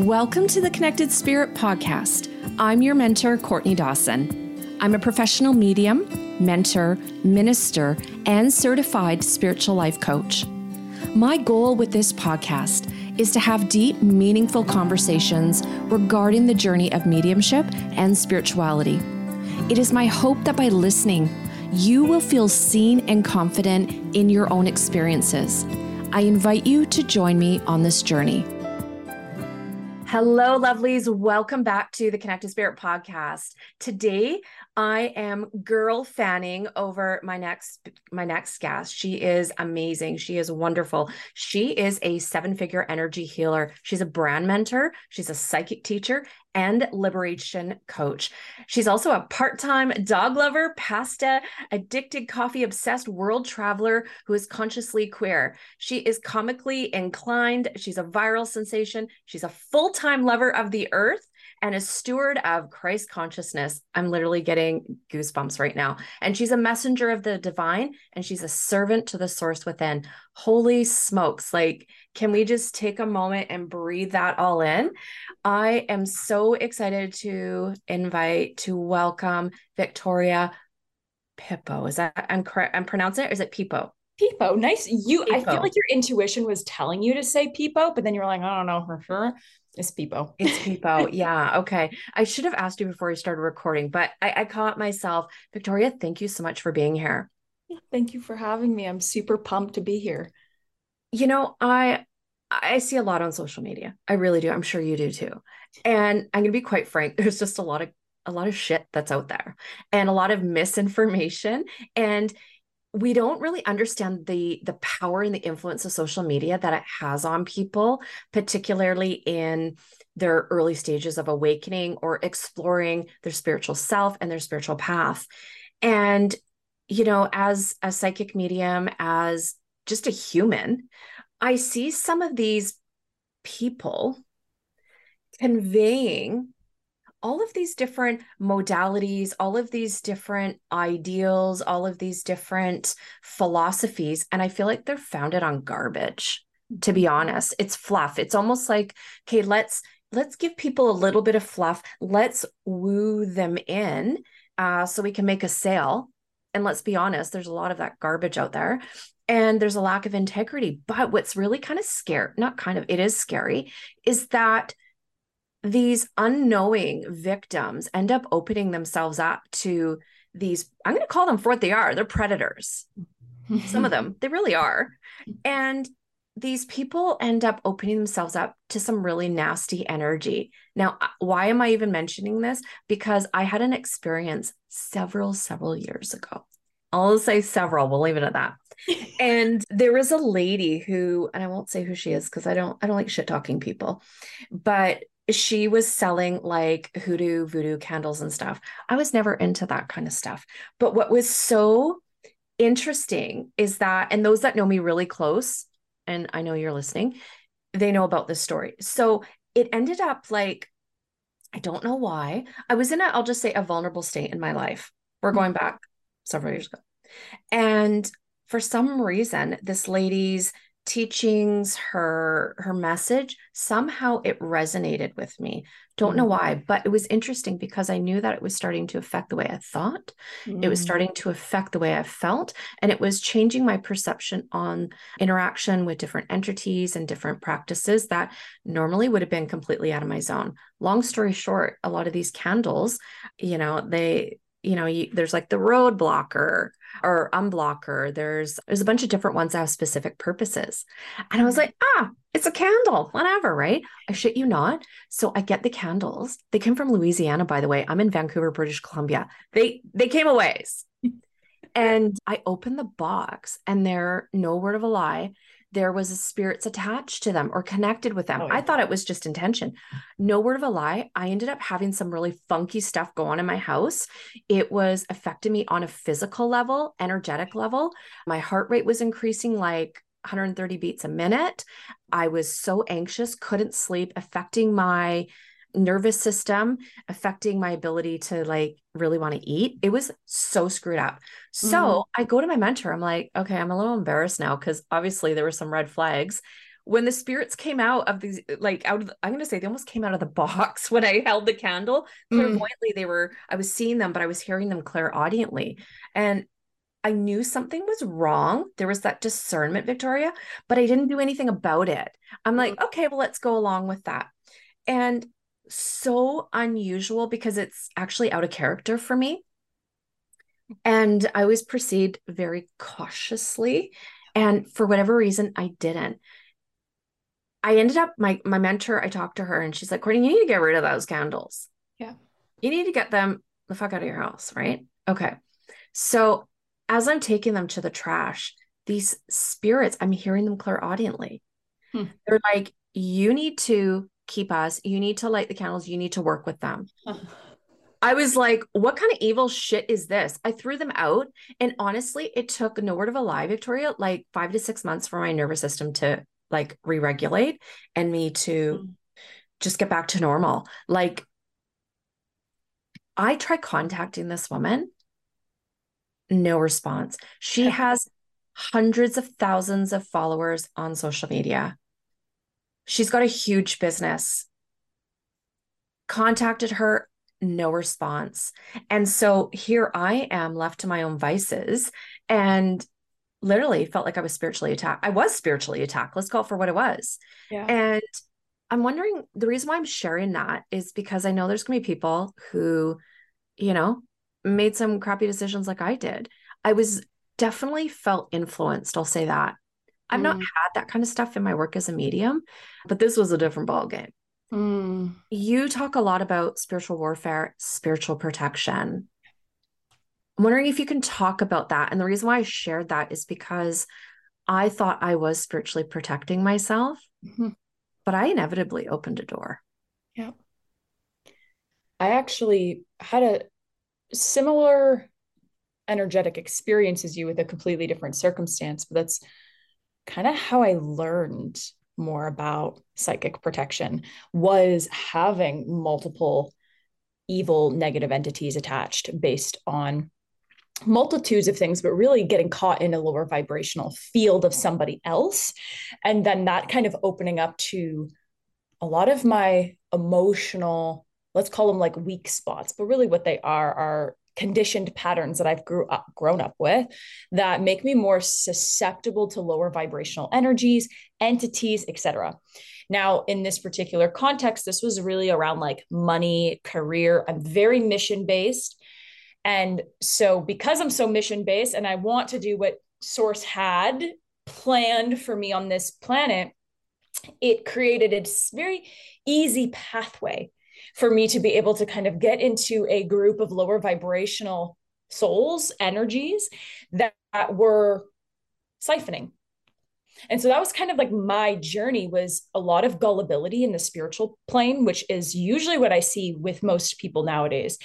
Welcome to the Connected Spirit podcast. I'm your mentor, Courtney Dawson. I'm a professional medium, mentor, minister, and certified spiritual life coach. My goal with this podcast is to have deep, meaningful conversations regarding the journey of mediumship and spirituality. It is my hope that by listening, you will feel seen and confident in your own experiences. I invite you to join me on this journey. Hello, lovelies. Welcome back to the Connected Spirit podcast. Today, I am girl fanning over my next my next guest. She is amazing. She is wonderful. She is a seven-figure energy healer. She's a brand mentor, she's a psychic teacher, and liberation coach. She's also a part time dog lover, pasta, addicted, coffee obsessed world traveler who is consciously queer. She is comically inclined. She's a viral sensation. She's a full time lover of the earth and a steward of Christ consciousness. I'm literally getting goosebumps right now. And she's a messenger of the divine and she's a servant to the source within. Holy smokes. Like, can we just take a moment and breathe that all in? I am so excited to invite, to welcome Victoria Pippo. Is that I'm correct? I'm pronouncing it. Is it Pipo? Pipo. Nice. You Pipo. I feel like your intuition was telling you to say Pipo, but then you're like, I don't know for sure. It's Pipo. It's Pipo. yeah. Okay. I should have asked you before we started recording, but I, I caught myself. Victoria, thank you so much for being here. Thank you for having me. I'm super pumped to be here. You know, I I see a lot on social media. I really do. I'm sure you do too. And I'm going to be quite frank, there's just a lot of a lot of shit that's out there and a lot of misinformation and we don't really understand the the power and the influence of social media that it has on people particularly in their early stages of awakening or exploring their spiritual self and their spiritual path. And you know as a psychic medium as just a human i see some of these people conveying all of these different modalities, all of these different ideals, all of these different philosophies. And I feel like they're founded on garbage, to be honest. It's fluff. It's almost like, okay, let's let's give people a little bit of fluff. Let's woo them in uh, so we can make a sale. And let's be honest, there's a lot of that garbage out there. And there's a lack of integrity. But what's really kind of scary, not kind of, it is scary, is that these unknowing victims end up opening themselves up to these i'm going to call them for what they are they're predators. Some of them they really are. And these people end up opening themselves up to some really nasty energy. Now uh, why am i even mentioning this? Because i had an experience several several years ago. I'll say several we'll leave it at that. And there was a lady who and i won't say who she is because i don't i don't like shit talking people but she was selling like hoodoo voodoo candles and stuff. I was never into that kind of stuff. But what was so interesting is that, and those that know me really close, and I know you're listening, they know about this story. So it ended up like, I don't know why. I was in a, I'll just say a vulnerable state in my life. We're mm. going back several years ago. And for some reason, this lady's teachings her her message somehow it resonated with me don't mm. know why but it was interesting because i knew that it was starting to affect the way i thought mm. it was mm. starting to affect the way i felt and it was changing my perception on interaction with different entities and different practices that normally would have been completely out of my zone long story short a lot of these candles you know they you know you, there's like the road blocker or unblocker there's there's a bunch of different ones that have specific purposes. And i was like ah it's a candle whatever right? I shit you not. So i get the candles. They came from louisiana by the way. I'm in vancouver british columbia. They they came a ways. And i open the box and they're no word of a lie there was a spirits attached to them or connected with them. Oh, yeah. I thought it was just intention. No word of a lie. I ended up having some really funky stuff go on in my house. It was affecting me on a physical level, energetic level. My heart rate was increasing like 130 beats a minute. I was so anxious, couldn't sleep, affecting my nervous system affecting my ability to like really want to eat. It was so screwed up. So mm. I go to my mentor. I'm like, okay, I'm a little embarrassed now because obviously there were some red flags. when the spirits came out of these like out of the, i'm going to say they almost came out of the box when i held the candle mm. clairvoyantly they were i was seeing them but i was hearing them clairaudiently and i knew something was wrong there was that discernment victoria but i didn't do anything about it i'm like mm. okay well let's go along with that and so unusual because it's actually out of character for me and i always proceed very cautiously and for whatever reason i didn't I ended up my my mentor, I talked to her and she's like, Courtney, you need to get rid of those candles. Yeah. You need to get them the fuck out of your house, right? Okay. So as I'm taking them to the trash, these spirits, I'm hearing them clairaudiently. Hmm. They're like, you need to keep us, you need to light the candles, you need to work with them. I was like, what kind of evil shit is this? I threw them out. And honestly, it took no word of a lie, Victoria, like five to six months for my nervous system to like re-regulate and me to mm. just get back to normal like i try contacting this woman no response she has hundreds of thousands of followers on social media she's got a huge business contacted her no response and so here i am left to my own vices and literally felt like I was spiritually attacked. I was spiritually attacked. Let's call it for what it was. Yeah. And I'm wondering the reason why I'm sharing that is because I know there's going to be people who, you know, made some crappy decisions like I did. I was definitely felt influenced. I'll say that. I've mm. not had that kind of stuff in my work as a medium, but this was a different ball game. Mm. You talk a lot about spiritual warfare, spiritual protection. I'm wondering if you can talk about that. And the reason why I shared that is because I thought I was spiritually protecting myself, mm-hmm. but I inevitably opened a door. Yeah. I actually had a similar energetic experience as you with a completely different circumstance, but that's kind of how I learned more about psychic protection was having multiple evil negative entities attached based on multitudes of things, but really getting caught in a lower vibrational field of somebody else. And then that kind of opening up to a lot of my emotional, let's call them like weak spots, but really what they are are conditioned patterns that I've grew up grown up with that make me more susceptible to lower vibrational energies, entities, etc. Now, in this particular context, this was really around like money, career. I'm very mission based. And so, because I'm so mission based and I want to do what Source had planned for me on this planet, it created a very easy pathway for me to be able to kind of get into a group of lower vibrational souls, energies that, that were siphoning. And so that was kind of like my journey was a lot of gullibility in the spiritual plane, which is usually what I see with most people nowadays.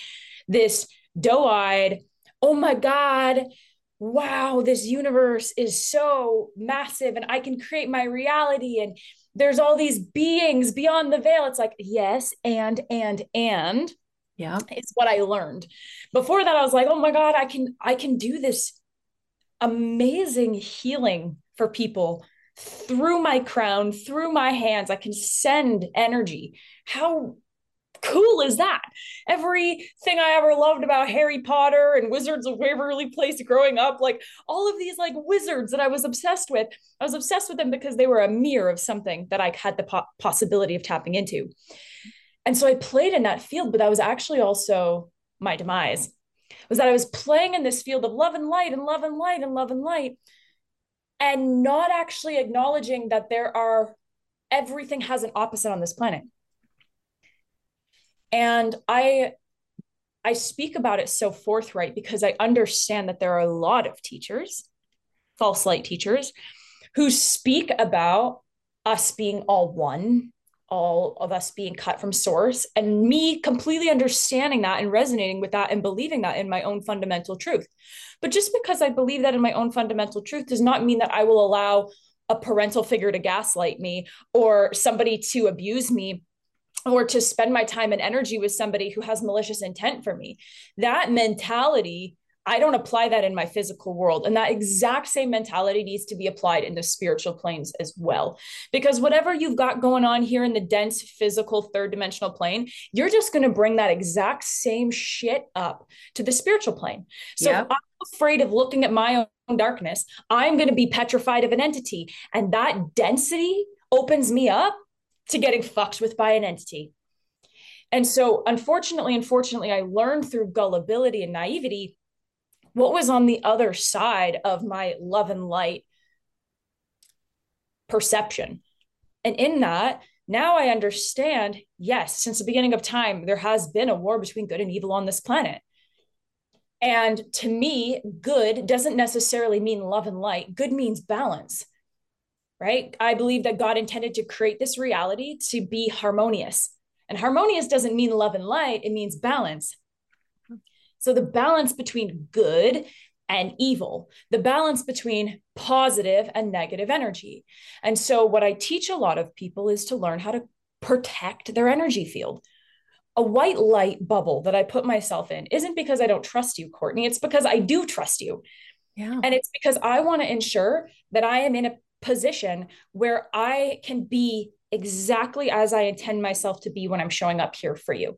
This doe eyed, oh my God, wow, this universe is so massive and I can create my reality. And there's all these beings beyond the veil. It's like, yes, and, and, and. Yeah. It's what I learned. Before that, I was like, oh my God, I can, I can do this amazing healing for people through my crown, through my hands. I can send energy. How cool is that? Everything I ever loved about Harry Potter and Wizards of Waverly Place growing up, like all of these like wizards that I was obsessed with, I was obsessed with them because they were a mirror of something that I had the po- possibility of tapping into. And so I played in that field, but that was actually also my demise. Was that I was playing in this field of love and light and love and light and love and light and not actually acknowledging that there are everything has an opposite on this planet and i i speak about it so forthright because i understand that there are a lot of teachers false light teachers who speak about us being all one all of us being cut from source and me completely understanding that and resonating with that and believing that in my own fundamental truth. But just because i believe that in my own fundamental truth does not mean that i will allow a parental figure to gaslight me or somebody to abuse me or to spend my time and energy with somebody who has malicious intent for me. That mentality I don't apply that in my physical world. And that exact same mentality needs to be applied in the spiritual planes as well. Because whatever you've got going on here in the dense physical third dimensional plane, you're just going to bring that exact same shit up to the spiritual plane. So. I'm afraid of looking at my own darkness. I'm going to be petrified of an entity. And that density opens me up to getting fucked with by an entity. And so, unfortunately, unfortunately, I learned through gullibility and naivety what was on the other side of my love and light perception. And in that, now I understand yes, since the beginning of time, there has been a war between good and evil on this planet. And to me, good doesn't necessarily mean love and light, good means balance, right? I believe that God intended to create this reality to be harmonious. And harmonious doesn't mean love and light, it means balance. So the balance between good and evil, the balance between positive and negative energy. And so, what I teach a lot of people is to learn how to protect their energy field. A white light bubble that I put myself in isn't because I don't trust you, Courtney. It's because I do trust you. Yeah. And it's because I want to ensure that I am in a position where I can be exactly as I intend myself to be when I'm showing up here for you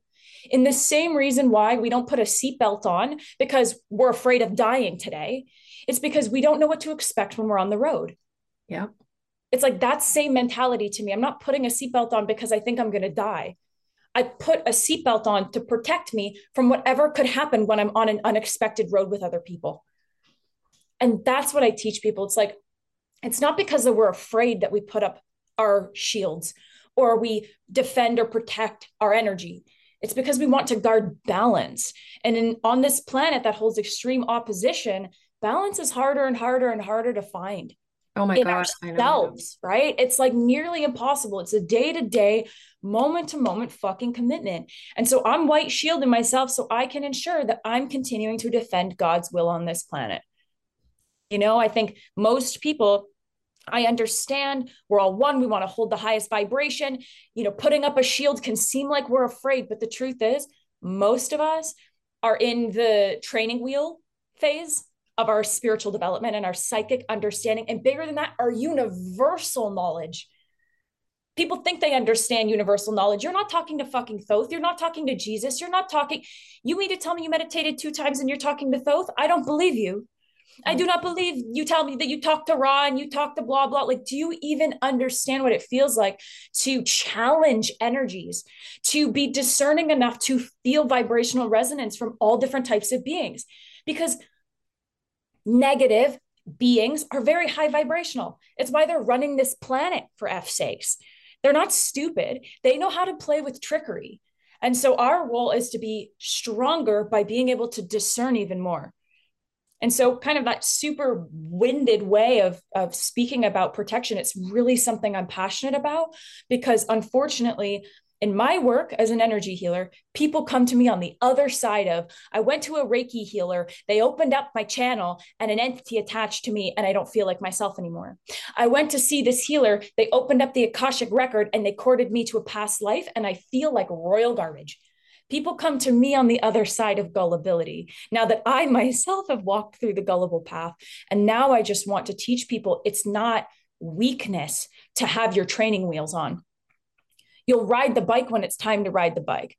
in the same reason why we don't put a seatbelt on because we're afraid of dying today. It's because we don't know what to expect when we're on the road. Yeah. It's like that same mentality to me. I'm not putting a seatbelt on because I think I'm going to die. I put a seatbelt on to protect me from whatever could happen when I'm on an unexpected road with other people. And that's what I teach people. It's like, it's not because that we're afraid that we put up our shields or we defend or protect our energy. It's because we want to guard balance. And in, on this planet that holds extreme opposition, balance is harder and harder and harder to find. Oh my gosh, ourselves, right? It's like nearly impossible. It's a day to day, moment to moment fucking commitment. And so I'm white shielding myself so I can ensure that I'm continuing to defend God's will on this planet. You know, I think most people I understand we're all one. We want to hold the highest vibration. You know, putting up a shield can seem like we're afraid, but the truth is, most of us are in the training wheel phase of our spiritual development and our psychic understanding. And bigger than that, our universal knowledge. People think they understand universal knowledge. You're not talking to fucking Thoth. You're not talking to Jesus. You're not talking. You mean to tell me you meditated two times and you're talking to Thoth? I don't believe you. I do mm. not believe you tell me that you talk to Ra and you talk to blah, blah. Like, do you even understand what it feels like to challenge energies, to be discerning enough to feel vibrational resonance from all different types of beings? Because negative beings are very high vibrational. It's why they're running this planet for F sakes. They're not stupid, they know how to play with trickery. And so our role is to be stronger by being able to discern even more. And so, kind of that super winded way of, of speaking about protection, it's really something I'm passionate about because unfortunately, in my work as an energy healer, people come to me on the other side of I went to a Reiki healer, they opened up my channel and an entity attached to me, and I don't feel like myself anymore. I went to see this healer, they opened up the Akashic record and they corded me to a past life, and I feel like royal garbage. People come to me on the other side of gullibility now that I myself have walked through the gullible path. And now I just want to teach people it's not weakness to have your training wheels on. You'll ride the bike when it's time to ride the bike,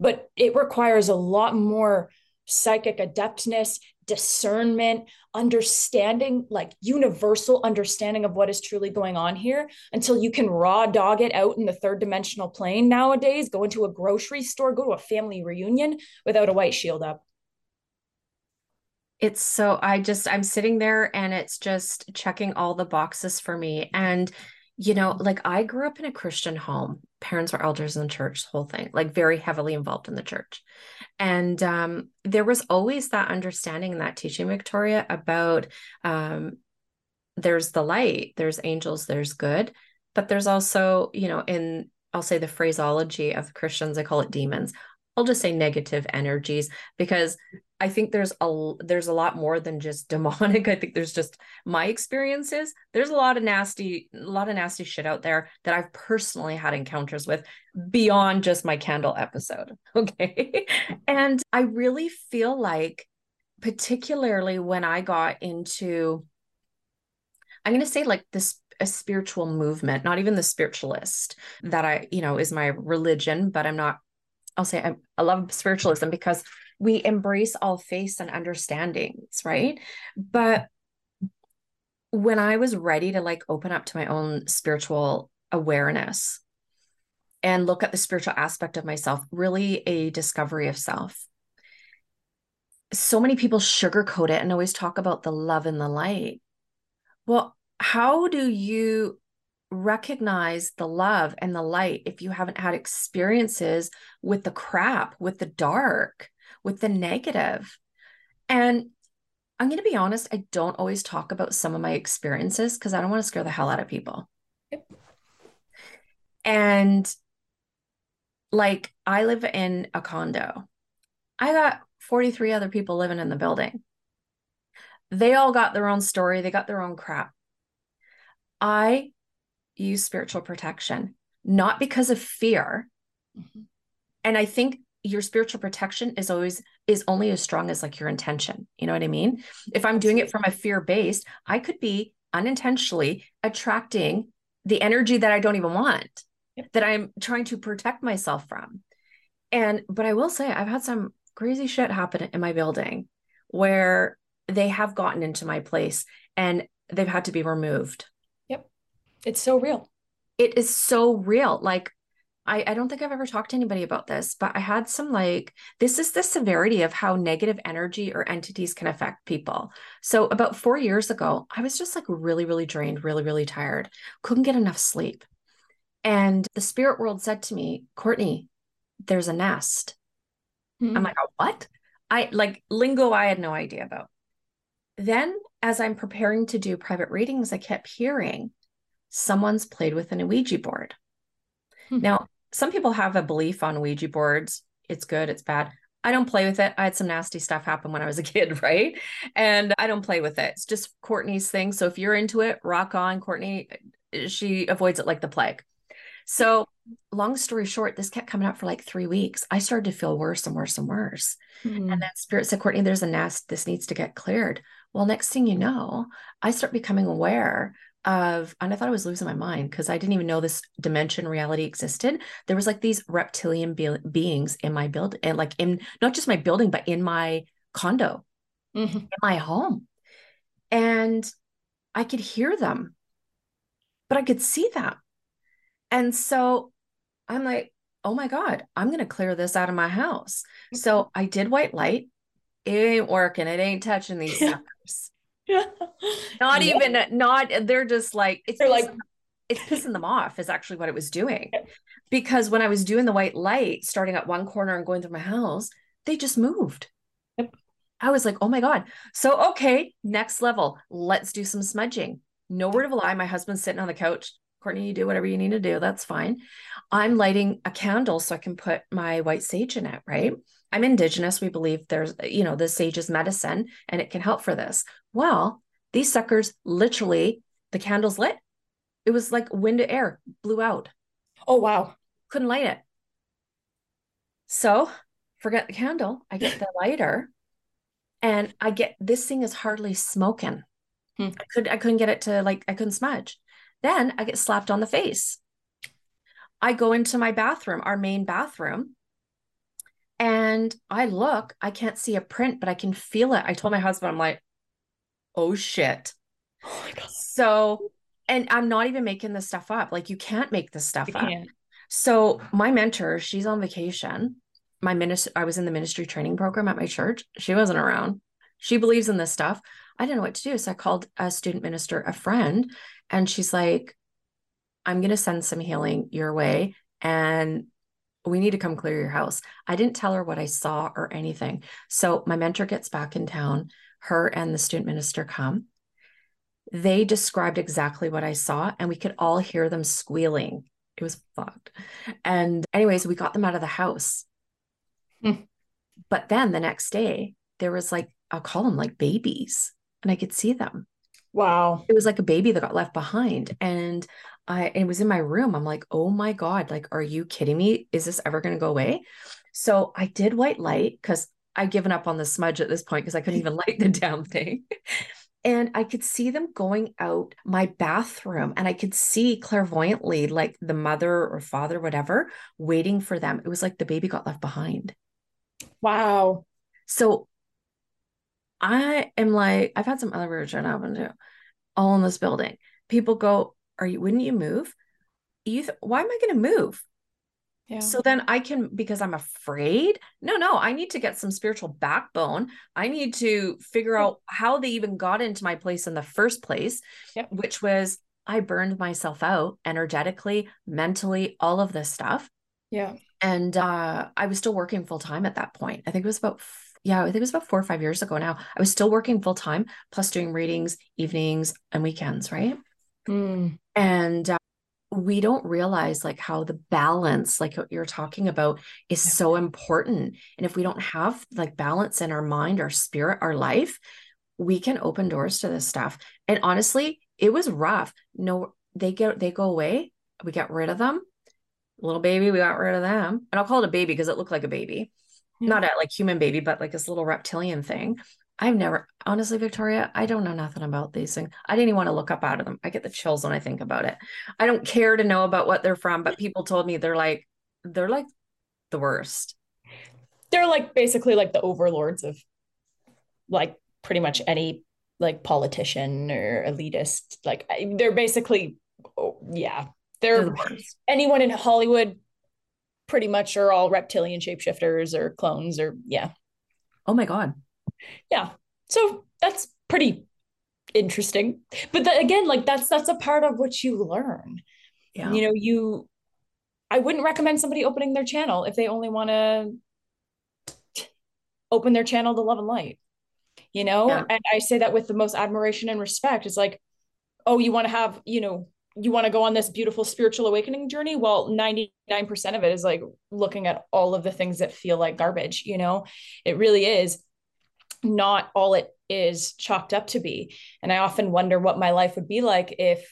but it requires a lot more psychic adeptness, discernment, understanding, like universal understanding of what is truly going on here until you can raw dog it out in the third dimensional plane nowadays, go into a grocery store, go to a family reunion without a white shield up. It's so, I just, I'm sitting there and it's just checking all the boxes for me. And, you know, like I grew up in a Christian home, parents were elders in the church, whole thing, like very heavily involved in the church. And um, there was always that understanding and that teaching victoria about um, there's the light there's angels there's good. But there's also you know in i'll say the phraseology of christians i call it demons i'll just say negative energies because I think there's a there's a lot more than just demonic. I think there's just my experiences. There's a lot of nasty, a lot of nasty shit out there that I've personally had encounters with beyond just my candle episode. Okay. and I really feel like particularly when I got into, I'm going to say like this a spiritual movement, not even the spiritualist that I, you know, is my religion, but I'm not, I'll say I, I love spiritualism because we embrace all faiths and understandings, right? But when I was ready to like open up to my own spiritual awareness and look at the spiritual aspect of myself, really a discovery of self. So many people sugarcoat it and always talk about the love and the light. Well, how do you recognize the love and the light if you haven't had experiences with the crap, with the dark, with the negative? And I'm going to be honest, I don't always talk about some of my experiences because I don't want to scare the hell out of people. Yep. And like, I live in a condo. I got 43 other people living in the building. They all got their own story, they got their own crap. I use spiritual protection, not because of fear. Mm-hmm. And I think your spiritual protection is always is only as strong as like your intention. You know what I mean? If I'm doing it from a fear based, I could be unintentionally attracting the energy that I don't even want, yep. that I'm trying to protect myself from. And but I will say I've had some crazy shit happen in my building where they have gotten into my place and they've had to be removed it's so real. It is so real. Like, I, I don't think I've ever talked to anybody about this, but I had some like, this is the severity of how negative energy or entities can affect people. So, about four years ago, I was just like really, really drained, really, really tired, couldn't get enough sleep. And the spirit world said to me, Courtney, there's a nest. Mm-hmm. I'm like, oh, what? I like lingo I had no idea about. Then, as I'm preparing to do private readings, I kept hearing, someone's played with an Ouija board. Hmm. Now, some people have a belief on Ouija boards. It's good, it's bad. I don't play with it. I had some nasty stuff happen when I was a kid, right? And I don't play with it. It's just Courtney's thing. So if you're into it, rock on. Courtney, she avoids it like the plague. So, long story short, this kept coming up for like three weeks. I started to feel worse and worse and worse. Mm-hmm. And then Spirit said, Courtney, there's a nest. This needs to get cleared. Well, next thing you know, I start becoming aware of and i thought i was losing my mind because i didn't even know this dimension reality existed. There was like these reptilian be- beings in my building and like in not just my building but in my condo. Mm-hmm. in my home. And i could hear them but i could see them. And so i'm like oh my god i'm going to clear this out of my house. So i did white light. It ain't working. It ain't touching these suckers not yeah. even not they're just like it's they're like it's pissing them off is actually what it was doing. Because when i was doing the white light starting at one corner and going through my house they just moved. Yep. i was like oh my god. So okay next level. Let's do some smudging. No word of a lie. My husband's sitting on the couch. Courtney you do whatever you need to do. That's fine. I'm lighting a candle so i can put my white sage in it right I'm indigenous. We believe there's, you know, the sage is medicine and it can help for this. Well, these suckers literally, the candles lit. It was like wind to air, blew out. Oh, wow. Couldn't light it. So forget the candle. I get the lighter and I get this thing is hardly smoking. Hmm. I could I couldn't get it to like I couldn't smudge. Then I get slapped on the face. I go into my bathroom, our main bathroom, and I look, I can't see a print, but I can feel it. I told my husband, I'm like, oh shit. Oh my God. So, and I'm not even making this stuff up. Like, you can't make this stuff you up. Can't. So, my mentor, she's on vacation. My minister, I was in the ministry training program at my church. She wasn't around. She believes in this stuff. I didn't know what to do. So, I called a student minister, a friend, and she's like, I'm going to send some healing your way. And we need to come clear your house. I didn't tell her what I saw or anything. So my mentor gets back in town. Her and the student minister come. They described exactly what I saw, and we could all hear them squealing. It was fucked. And, anyways, we got them out of the house. Hmm. But then the next day, there was like, I'll call them like babies, and I could see them. Wow. It was like a baby that got left behind. And I it was in my room. I'm like, oh my God, like, are you kidding me? Is this ever gonna go away? So I did white light because I'd given up on the smudge at this point because I couldn't even light the damn thing. And I could see them going out my bathroom and I could see clairvoyantly, like the mother or father, whatever, waiting for them. It was like the baby got left behind. Wow. So I am like, I've had some other weird shit happen too, all in this building. People go, Are you, wouldn't you move? You, th- why am I going to move? Yeah. So then I can, because I'm afraid. No, no, I need to get some spiritual backbone. I need to figure out how they even got into my place in the first place, yep. which was I burned myself out energetically, mentally, all of this stuff. Yeah. And uh, I was still working full time at that point. I think it was about, yeah, I think it was about four or five years ago now. I was still working full time, plus doing readings, evenings, and weekends, right? Mm. And uh, we don't realize like how the balance like what you're talking about is so important. And if we don't have like balance in our mind our spirit our life we can open doors to this stuff. And honestly it was rough. No they get they go away we get rid of them. Little baby we got rid of them. And i'll call it a baby because it looked like a baby. Yeah. not a like human baby but like this little reptilian thing I've never, honestly, Victoria, I don't know nothing about these things. I didn't even want to look up out of them. I get the chills when I think about it. I don't care to know about what they're from, but people told me they're like, they're like the worst. They're like basically like the overlords of like pretty much any like politician or elitist. Like they're basically, oh, yeah, they're, they're the anyone in Hollywood pretty much are all reptilian shapeshifters or clones or yeah. Oh my God yeah. So that's pretty interesting. But the, again like that's that's a part of what you learn. Yeah. you know you i wouldn't recommend somebody opening their channel if they only want to open their channel to love and light you know? Yeah. and i say that with the most admiration and respect. It's like oh you want to have you know you want to go on this beautiful spiritual awakening journey? Well 99% of it is like looking at all of the things that feel like garbage you know? It really is not all it is chalked up to be. And I often wonder what my life would be like if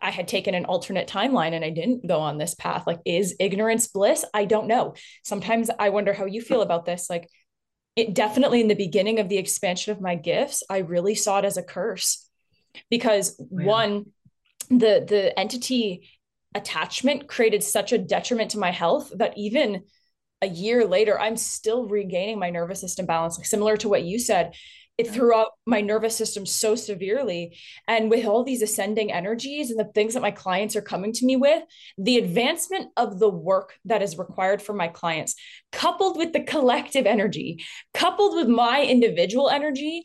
I had taken an alternate timeline and I didn't go on this path. Like, is ignorance bliss? I don't know. Sometimes I wonder how you feel about this. Like, it definitely in the beginning of the expansion of my gifts, I really saw it as a curse because oh, one, the the entity attachment created such a detriment to my health that even a year later, I'm still regaining my nervous system balance, like similar to what you said. It threw out my nervous system so severely. And with all these ascending energies and the things that my clients are coming to me with, the advancement of the work that is required for my clients, coupled with the collective energy, coupled with my individual energy,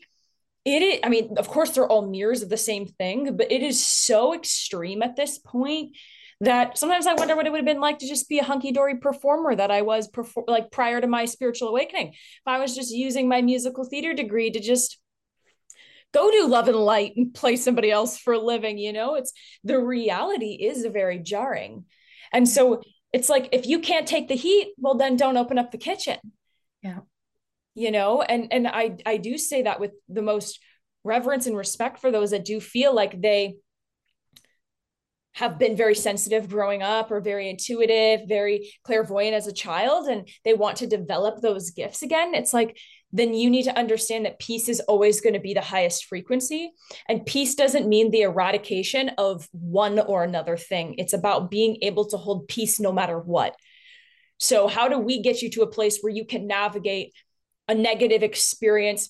it is, I mean, of course, they're all mirrors of the same thing, but it is so extreme at this point that sometimes I wonder what it would have been like to just be a hunky dory performer that I was perfor- like prior to my spiritual awakening. If I was just using my musical theater degree to just go do love and light and play somebody else for a living, you know, it's the reality is very jarring. And so it's like if you can't take the heat, well then don't open up the kitchen. Yeah. You know, and and I I do say that with the most reverence and respect for those that do feel like they have been very sensitive growing up or very intuitive, very clairvoyant as a child, and they want to develop those gifts again, it's like, then you need to understand that peace is always going to be the highest frequency. And peace doesn't mean the eradication of one or another thing, it's about being able to hold peace no matter what. So, how do we get you to a place where you can navigate a negative experience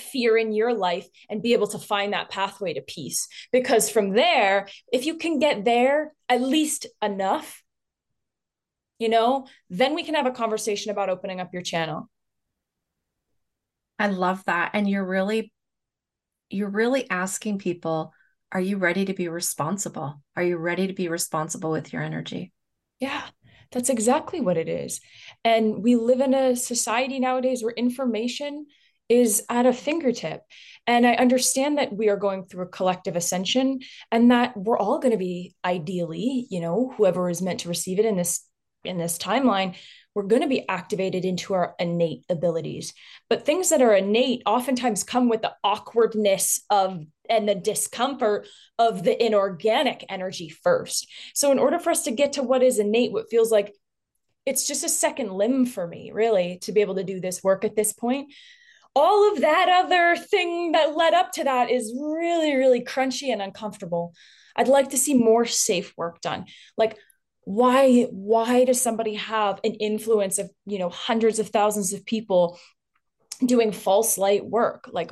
fear in your life and be able to find that pathway to peace. Because from there, if you can get there at least enough, you know, then we can have a conversation about opening up your channel. I love that. And you're really, you're really asking people, are you ready to be responsible? Are you ready to be responsible with your energy? Yeah. That's exactly what it is. And we live in a society nowadays where information is at a fingertip. And I understand that we are going through a collective ascension and that we're all going to be ideally, you know, whoever is meant to receive it in this in this timeline, we're going to be activated into our innate abilities. But things that are innate oftentimes come with the awkwardness of and the discomfort of the inorganic energy first. So in order for us to get to what is innate, what feels like it's just a second limb for me, really, to be able to do this work at this point. All of that other thing that led up to that is really, really crunchy and uncomfortable. I'd like to see more safe work done. Like, why why does somebody have an influence of you know hundreds of thousands of people doing false light work like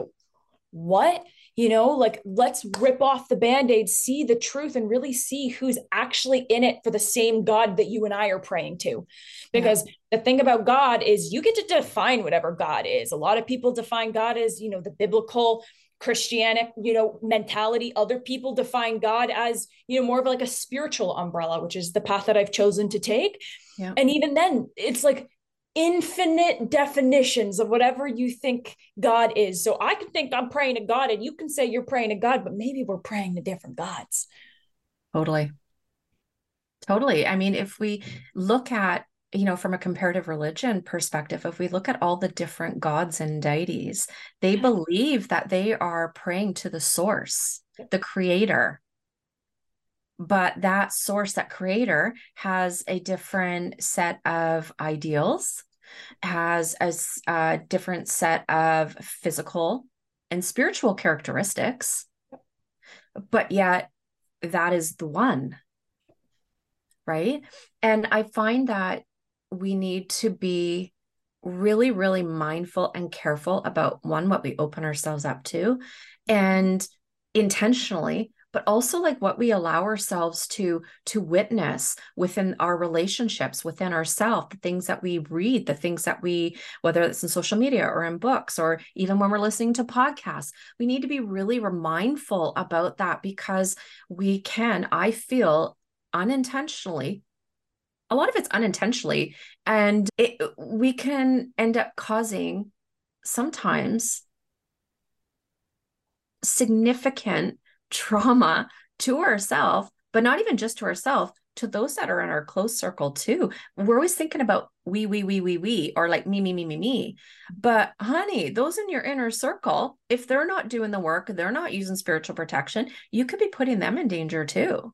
what you know like let's rip off the band-aid see the truth and really see who's actually in it for the same god that you and i are praying to because yeah. the thing about god is you get to define whatever god is a lot of people define god as you know the biblical christianic you know mentality other people define god as you know more of like a spiritual umbrella which is the path that i've chosen to take yeah. and even then it's like infinite definitions of whatever you think God is. So I can think I'm praying to God and you can say you're praying to God, but maybe we're praying to different gods. Totally. Totally. I mean, if we look at, you know, from a comparative religion perspective, if we look at all the different gods and deities, they believe that they are praying to the source, the creator. But that source, that creator, has a different set of ideals, has a, a different set of physical and spiritual characteristics, but yet that is the one. Right. And I find that we need to be really, really mindful and careful about one, what we open ourselves up to, and intentionally but also like what we allow ourselves to to witness within our relationships within ourselves the things that we read the things that we whether it's in social media or in books or even when we're listening to podcasts we need to be really mindful about that because we can i feel unintentionally a lot of it's unintentionally and it, we can end up causing sometimes significant trauma to ourselves, but not even just to ourselves, to those that are in our close circle too. We're always thinking about we, we, we, we, we, or like me, me, me, me, me. But honey, those in your inner circle, if they're not doing the work, they're not using spiritual protection, you could be putting them in danger too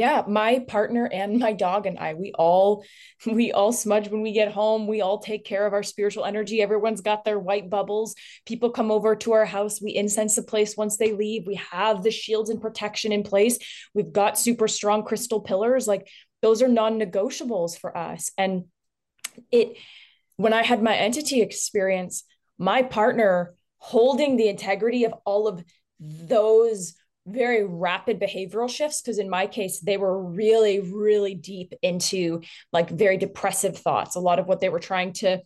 yeah my partner and my dog and i we all we all smudge when we get home. We all take care of our spiritual energy. Everyone's got their white bubbles. People come over to our house. We incense the place once they leave. We have the shields and protection in place. We've got super strong crystal pillars. Like those are non-negotiables for us. And it when i had my entity experience my partner holding the integrity of all of those very rapid behavioral shifts because in my case they were really really deep into like very depressive thoughts. A lot of what they were trying to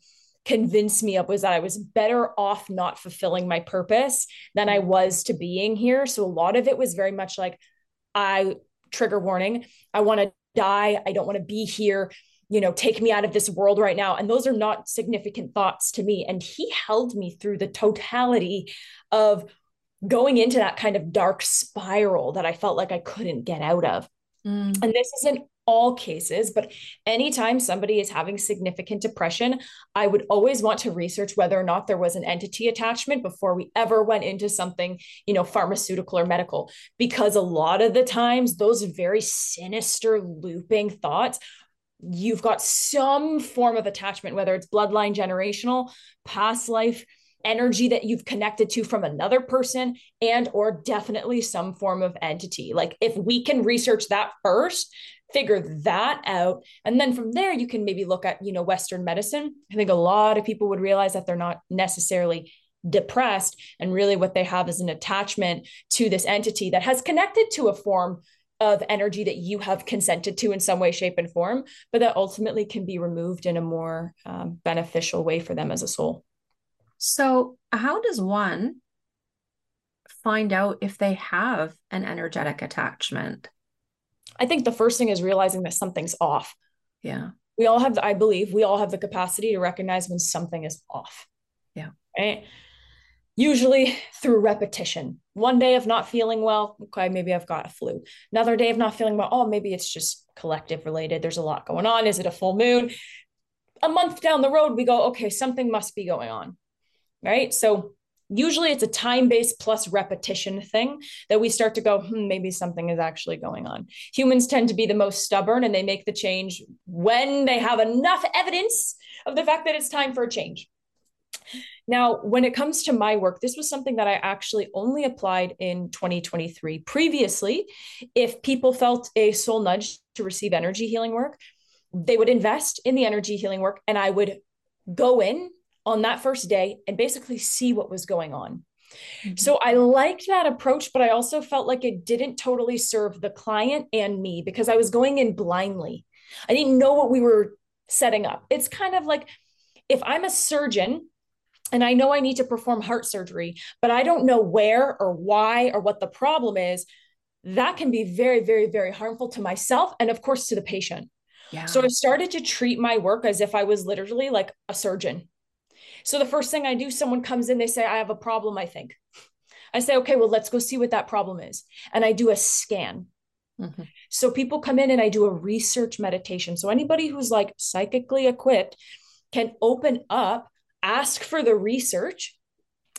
convince me of was that I was better off not fulfilling my purpose than I was to being here. So a lot of it was very much like I trigger warning I want to die I don't want to be here you know take me out of this world right now. And those are not significant thoughts to me. And he held me through the totality of going into that kind of dark spiral that I felt like I couldn't get out of. Mm. And this isn't all cases, but anytime somebody is having significant depression, I would always want to research whether or not there was an entity attachment before we ever went into something, you know, pharmaceutical or medical, because a lot of the times those very sinister looping thoughts you've got some form of attachment whether it's bloodline generational past life energy that you've connected to from another person and or definitely some form of entity. Like if we can research that first figure that out and then from there you can maybe look at you know western medicine. I think a lot of people would realize that they're not necessarily depressed and really what they have is an attachment to this entity that has connected to a form of energy that you have consented to in some way shape and form but that ultimately can be removed in a more um, beneficial way for them as a soul so, how does one find out if they have an energetic attachment? I think the first thing is realizing that something's off. Yeah. We all have, the, I believe, we all have the capacity to recognize when something is off. Yeah. Right. Usually through repetition. One day of not feeling well, okay, maybe I've got a flu. Another day of not feeling well, oh, maybe it's just collective related. There's a lot going on. Is it a full moon? A month down the road, we go, okay, something must be going on right? So usually it's a time based plus repetition thing that we start to go, hmm, maybe something is actually going on. Humans tend to be the most stubborn and they make the change when they have enough evidence of the fact that it's time for a change. Now, when it comes to my work, this was something that I actually only applied in 2023. Previously, if people felt a soul nudge to receive energy healing work, they would invest in the energy healing work and I would go in on that first day and basically see what was going on. Mm-hmm. So I liked that approach, but I also felt like it didn't totally serve the client and me because I was going in blindly. I didn't know what we were setting up. It's kind of like if I'm a surgeon and I know I need to perform heart surgery, but I don't know where or why or what the problem is, that can be very, very, very harmful to myself and, of course, to the patient. Yeah. So I started to treat my work as if I was literally like a surgeon. So the first thing I do, someone comes in, they say, I have a problem, I think. I say, okay, well, let's go see what that problem is. And I do a scan. Mm-hmm. So people come in and I do a research meditation. So anybody who's like psychically equipped can open up, ask for the research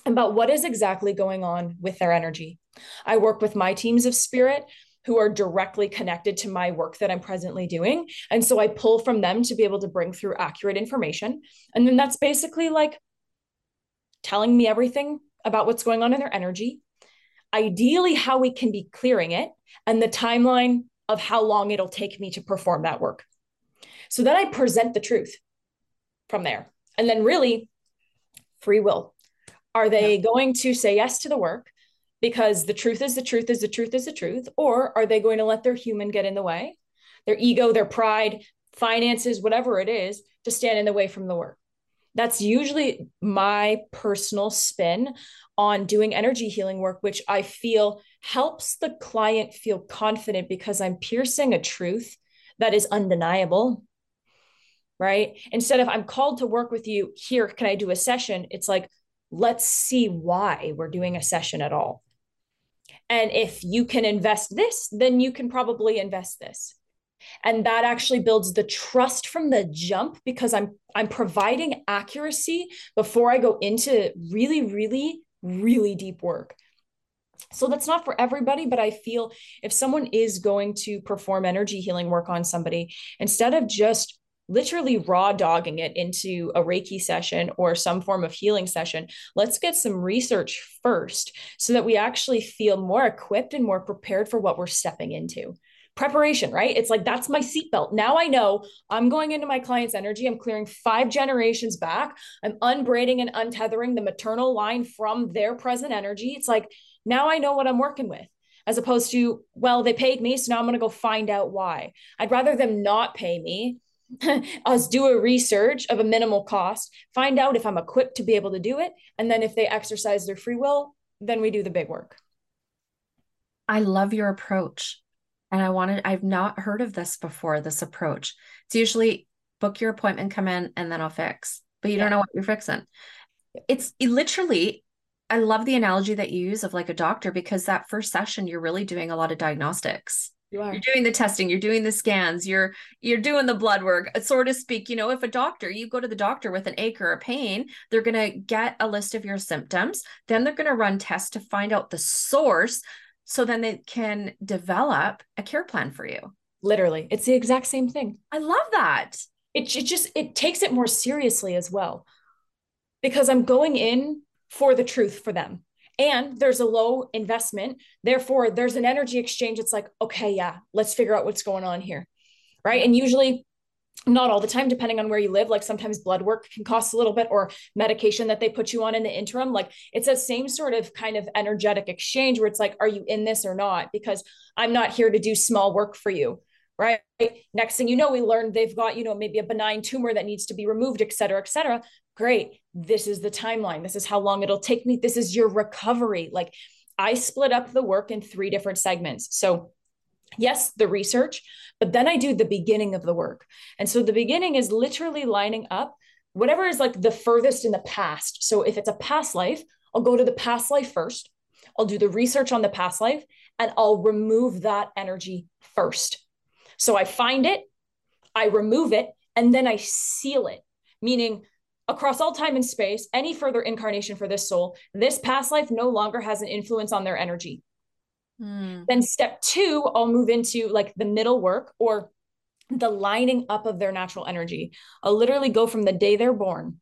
about what is exactly going on with their energy. I work with my teams of spirit who are directly connected to my work that I'm presently doing. And so I pull from them to be able to bring through accurate information. And then that's basically like telling me everything about what's going on in their energy, ideally, how we can be clearing it, and the timeline of how long it'll take me to perform that work. So then I present the truth from there. And then, really, free will. Are they going to say yes to the work? Because the truth is the truth is the truth is the truth? Or are they going to let their human get in the way, their ego, their pride, finances, whatever it is, to stand in the way from the work? That's usually my personal spin on doing energy healing work, which I feel helps the client feel confident because I'm piercing a truth that is undeniable. Right. Instead of I'm called to work with you here, can I do a session? It's like, let's see why we're doing a session at all. And if you can invest this, then you can probably invest this. And that actually builds the trust from the jump because I'm I'm providing accuracy before I go into really, really, really deep work. So that's not for everybody, but I feel if someone is going to perform energy healing work on somebody, instead of just literally raw dogging it into a Reiki session or some form of healing session, let's get some research first so that we actually feel more equipped and more prepared for what we're stepping into. Preparation, right? It's like that's my seatbelt. Now I know I'm going into my client's energy. I'm clearing five generations back. I'm unbraiding and untethering the maternal line from their present energy. It's like now I know what I'm working with as opposed to, well, they paid me, so now I'm going to go find out why. I'd rather them not pay me us do a research of a minimal cost, find out if I'm equipped to be able to do it. And then if they exercise their free will, then we do the big work. I love your approach. And I wanted, I've not heard of this before, this approach. It's usually book your appointment, come in, and then I'll fix, but you yeah. don't know what you're fixing. It's it literally, I love the analogy that you use of like a doctor because that first session, you're really doing a lot of diagnostics you are. You're doing the testing, you're doing the scans, you're you're doing the blood work, so to speak. You know, if a doctor, you go to the doctor with an ache or a pain, they're gonna get a list of your symptoms. Then they're gonna run tests to find out the source, so then they can develop a care plan for you. Literally, it's the exact same thing. I love that. It, it just it takes it more seriously as well, because I'm going in for the truth for them and there's a low investment therefore there's an energy exchange. It's like okay yeah let's figure out what's going on here right? And usually not all the time depending on where you live. Like sometimes blood work can cost a little bit or medication that they put you on in the interim. Like it's that same sort of kind of energetic exchange where it's like are you in this or not? Because i'm not here to do small work for you right? Next thing you know we learned they've got you know maybe a benign tumor that needs to be removed et cetera et cetera great. This is the timeline. This is how long it'll take me. This is your recovery. Like i split up the work in three different segments. So yes the research but then i do the beginning of the work. And so the beginning is literally lining up whatever is like the furthest in the past. So if it's a past life i'll go to the past life first. I'll do the research on the past life and i'll remove that energy first. So i find it i remove it and then i seal it. Meaning across all time and space, any further incarnation for this soul, this past life no longer has an influence on their energy. Mm. Then step two, I'll move into like the middle work or the lining up of their natural energy. I'll literally go from the day they're born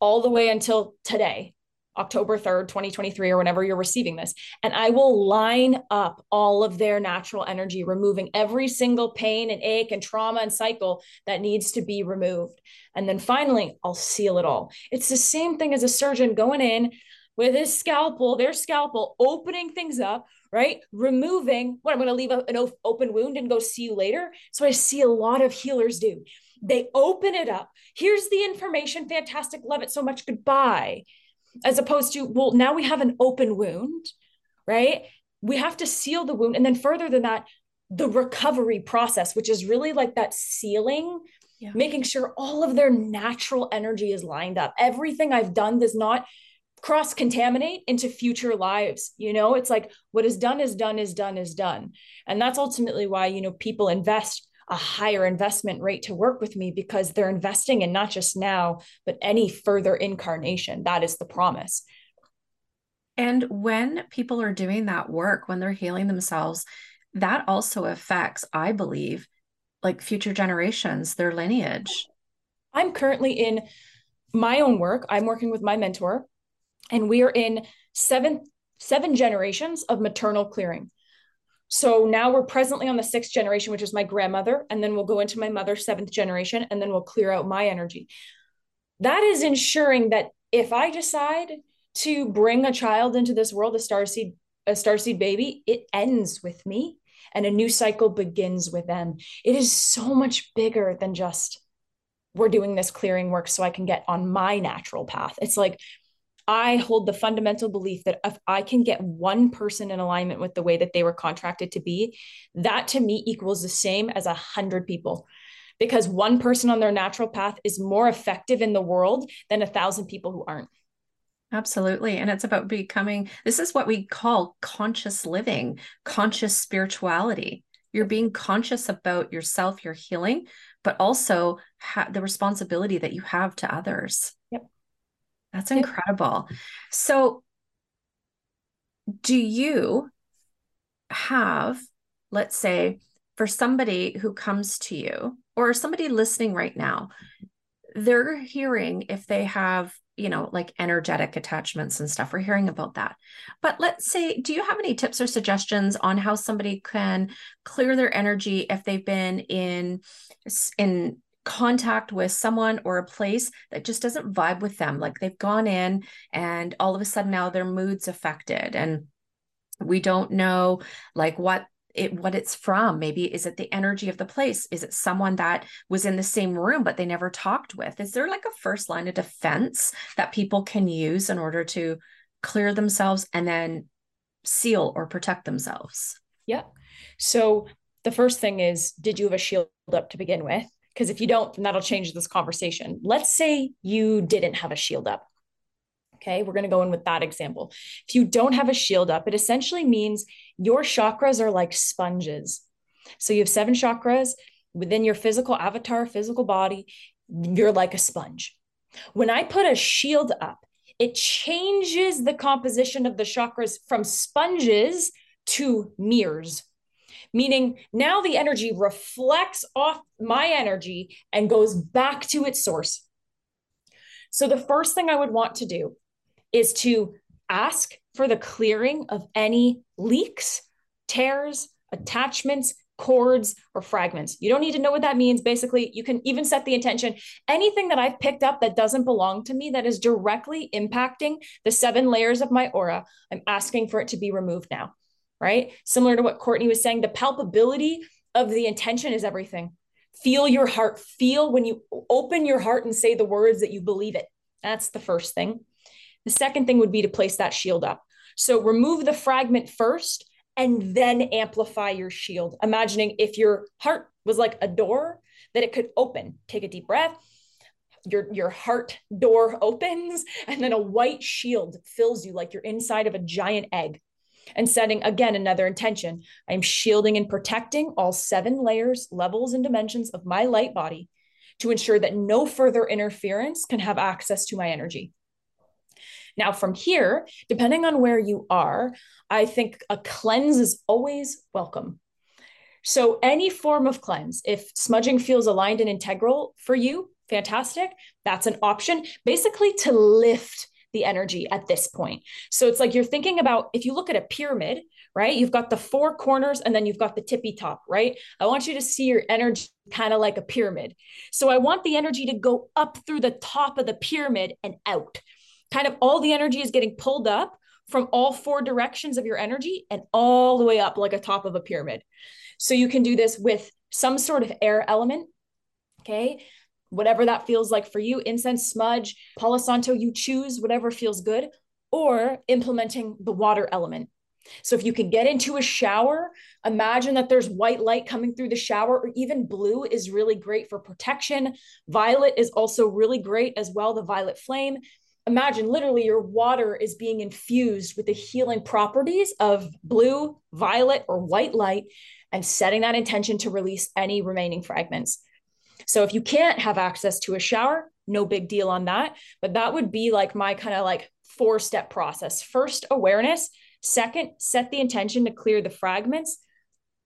all the way until today October 3rd, 2023, or whenever you're receiving this. And I will line up all of their natural energy, removing every single pain and ache and trauma and cycle that needs to be removed. And then finally, I'll seal it all. It's the same thing as a surgeon going in with his scalpel, their scalpel, opening things up, right? Removing what I'm going to leave an open wound and go see you later. So I see a lot of healers do. They open it up. Here's the information. Fantastic. Love it so much. Goodbye as opposed to, well, now we have an open wound, right? We have to seal the wound. And then further than that, the recovery process, which is really like that sealing, yeah. making sure all of their natural energy is lined up. Everything I've done does not cross contaminate into future lives you know it's like what is done is done is done is done and that's ultimately why you know people invest a higher investment rate to work with me because they're investing in not just now, but any further incarnation. That is the promise. And when people are doing that work, when they're healing themselves, that also affects, I believe, like future generations, their lineage. I'm currently in my own work. I'm working with my mentor, and we are in seven seven generations of maternal clearing. So now we're presently on the sixth generation, which is my grandmother. And then we'll go into my mother's seventh generation, and then we'll clear out my energy. That is ensuring that if I decide to bring a child into this world, a starseed, a starseed baby, it ends with me and a new cycle begins with them. It is so much bigger than just we're doing this clearing work so I can get on my natural path. It's like I hold the fundamental belief that if I can get one person in alignment with the way that they were contracted to be, that to me equals the same as a hundred people. Because one person on their natural path is more effective in the world than a thousand people who aren't. Absolutely. And it's about becoming this is what we call conscious living, conscious spirituality. You're being conscious about yourself, your healing, but also ha- the responsibility that you have to others. That's incredible. So, do you have, let's say, for somebody who comes to you or somebody listening right now, they're hearing if they have, you know, like energetic attachments and stuff. We're hearing about that. But let's say, do you have any tips or suggestions on how somebody can clear their energy if they've been in in contact with someone or a place that just doesn't vibe with them. Like they've gone in and all of a sudden now their mood's affected and we don't know like what it what it's from. Maybe is it the energy of the place? Is it someone that was in the same room but they never talked with? Is there like a first line of defense that people can use in order to clear themselves and then seal or protect themselves? Yeah so the first thing is did you have a shield up to begin with because if you don't, then that'll change this conversation. Let's say you didn't have a shield up. Okay, we're going to go in with that example. If you don't have a shield up, it essentially means your chakras are like sponges. So you have seven chakras within your physical avatar, physical body, you're like a sponge. When I put a shield up, it changes the composition of the chakras from sponges to mirrors meaning now the energy reflects off my energy and goes back to its source. So, the first thing I would want to do is to ask for the clearing of any leaks, tears, attachments, cords, or fragments. You don't need to know what that means. Basically, you can even set the intention. Anything that I've picked up that doesn't belong to me, that is directly impacting the seven layers of my aura, I'm asking for it to be removed now right? Similar to what Courtney was saying, the palpability of the intention is everything. Feel your heart, feel when you open your heart and say the words that you believe it. That's the first thing. The second thing would be to place that shield up. So remove the fragment first and then amplify your shield. Imagining if your heart was like a door that it could open. Take a deep breath. Your, your heart door opens, and then a white shield fills you like you're inside of a giant egg and setting again another intention. I am shielding and protecting all seven layers, levels, and dimensions of my light body to ensure that no further interference can have access to my energy. Now, from here, depending on where you are, I think a cleanse is always welcome. So, any form of cleanse, if smudging feels aligned and integral for you, fantastic. That's an option, basically to lift the energy at this point. So, it's like you're thinking about if you look at a pyramid, right? You've got the four corners and then you've got the tippy top, right? I want you to see your energy kind of like a pyramid. So, I want the energy to go up through the top of the pyramid and out. Kind of all the energy is getting pulled up from all four directions of your energy and all the way up like a top of a pyramid. So you can do this with some sort of air element. Okay. Whatever that feels like for you, incense, smudge, Palo Santo, you choose whatever feels good, or implementing the water element. So if you can get into a shower, imagine that there's white light coming through the shower, or even blue is really great for protection. Violet is also really great as well, the violet flame. Imagine literally your water is being infused with the healing properties of blue, violet, or white light and setting that intention to release any remaining fragments. So if you can't have access to a shower, no big deal on that. But that would be like my kind of like four step process. First, awareness. Second, set the intention to clear the fragments.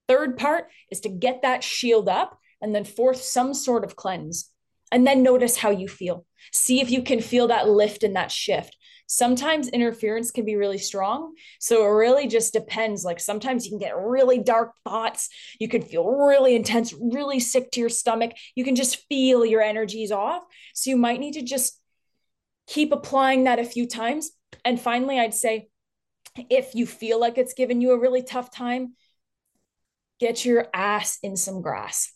Third part is to get that shield up. And then fourth, some sort of cleanse. And then notice how you feel. See if you can feel that lift and that shift sometimes interference can be really strong. So it really just depends. Like sometimes you can get really dark thoughts. You can feel really intense, really sick to your stomach. You can just feel your energies off. So you might need to just keep applying that a few times. And finally, I'd say if you feel like it's given you a really tough time, get your ass in some grass.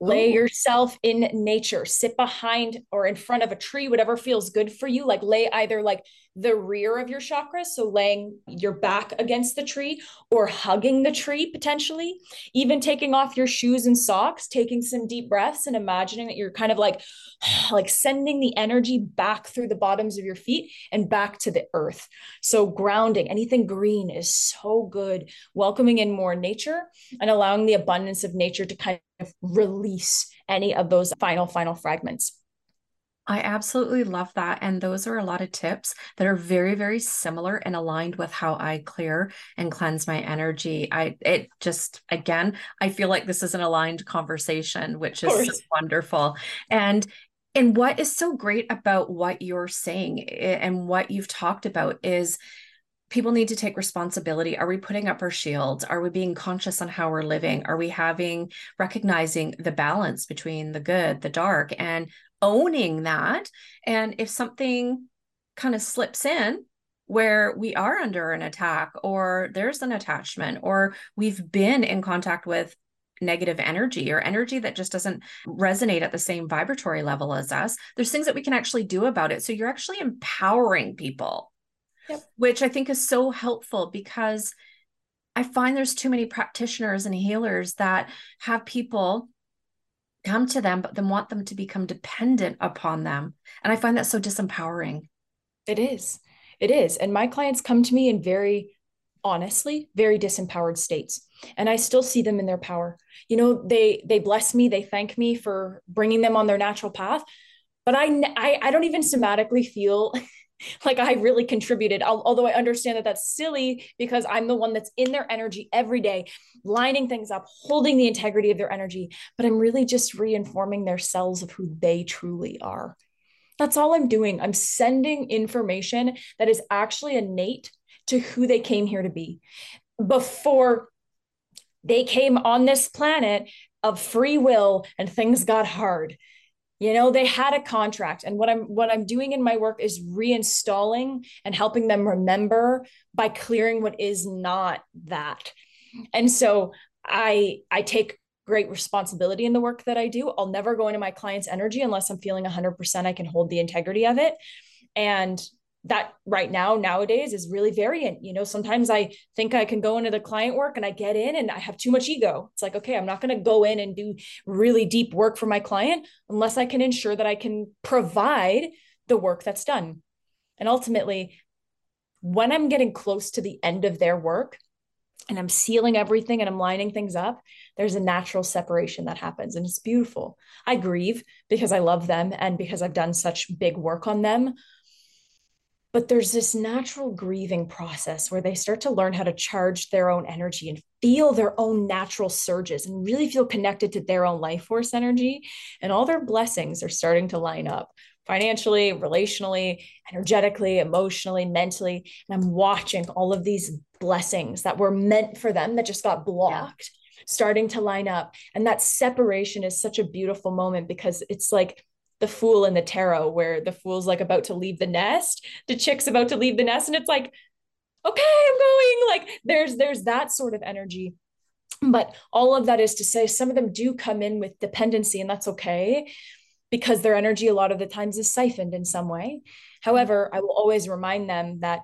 Lay Ooh. yourself in nature, sit behind or in front of a tree, whatever feels good for you. Like lay either like the rear of your chakras, so laying your back against the tree or hugging the tree potentially, even taking off your shoes and socks, taking some deep breaths and imagining that you're kind of like like sending the energy back through the bottoms of your feet and back to the earth. So grounding, anything green is so good. Welcoming in more nature and allowing the abundance of nature to kind of release any of those final final fragments. I absolutely love that. And those are a lot of tips that are very, very similar and aligned with how I clear and cleanse my energy. I, it just, again, I feel like this is an aligned conversation, which is wonderful. And, and what is so great about what you're saying eh, and what you've talked about is people need to take responsibility. Are we putting up our shields? Are we being conscious on how we're living? Are we having recognizing the balance between the good, the dark, and owning that. And if something kind of slips in where we are under an attack or there's an attachment or we've been in contact with negative energy or energy that just doesn't resonate at the same vibratory level as us, there's things that we can actually do about it. So you're actually empowering people, yep. which I think is so helpful because I find there's too many practitioners and healers that have people come to them, but then want them to become dependent upon them. And I find that so disempowering. It is. It is. And my clients come to me in very honestly very disempowered states and i still see them in their power you know they they bless me they thank me for bringing them on their natural path but i i, I don't even somatically feel like I really contributed. Although I understand that that's silly because I'm the one that's in their energy every day, lining things up, holding the integrity of their energy. But I'm really just reinforming their cells of who they truly are. That's all I'm doing. I'm sending information that is actually innate to who they came here to be. Before they came on this planet of free will and things got hard you know they had a contract and what i'm what i'm doing in my work is reinstalling and helping them remember by clearing what is not that. And so i i take great responsibility in the work that i do. I'll never go into my client's energy unless i'm feeling 100% i can hold the integrity of it. And that right now nowadays is really variant you know sometimes i think i can go into the client work and i get in and i have too much ego it's like okay i'm not going to go in and do really deep work for my client unless i can ensure that i can provide the work that's done and ultimately when i'm getting close to the end of their work and I'm sealing everything and I'm lining things up, there's a natural separation that happens and it's beautiful. I grieve because I love them and because I've done such big work on them. But there's this natural grieving process where they start to learn how to charge their own energy and feel their own natural surges and really feel connected to their own life force energy. And all their blessings are starting to line up financially, relationally, energetically, emotionally, mentally. And I'm watching all of these blessings that were meant for them that just got blocked yeah. starting to line up. And that separation is such a beautiful moment because it's like the fool in the tarot, where the fool's like about to leave the nest, the chick's about to leave the nest, and it's like, okay, I'm going. Like there's there's that sort of energy but all of that is to say some of them do come in with dependency and that's okay because their energy a lot of the times is siphoned in some way. However, I will always remind them that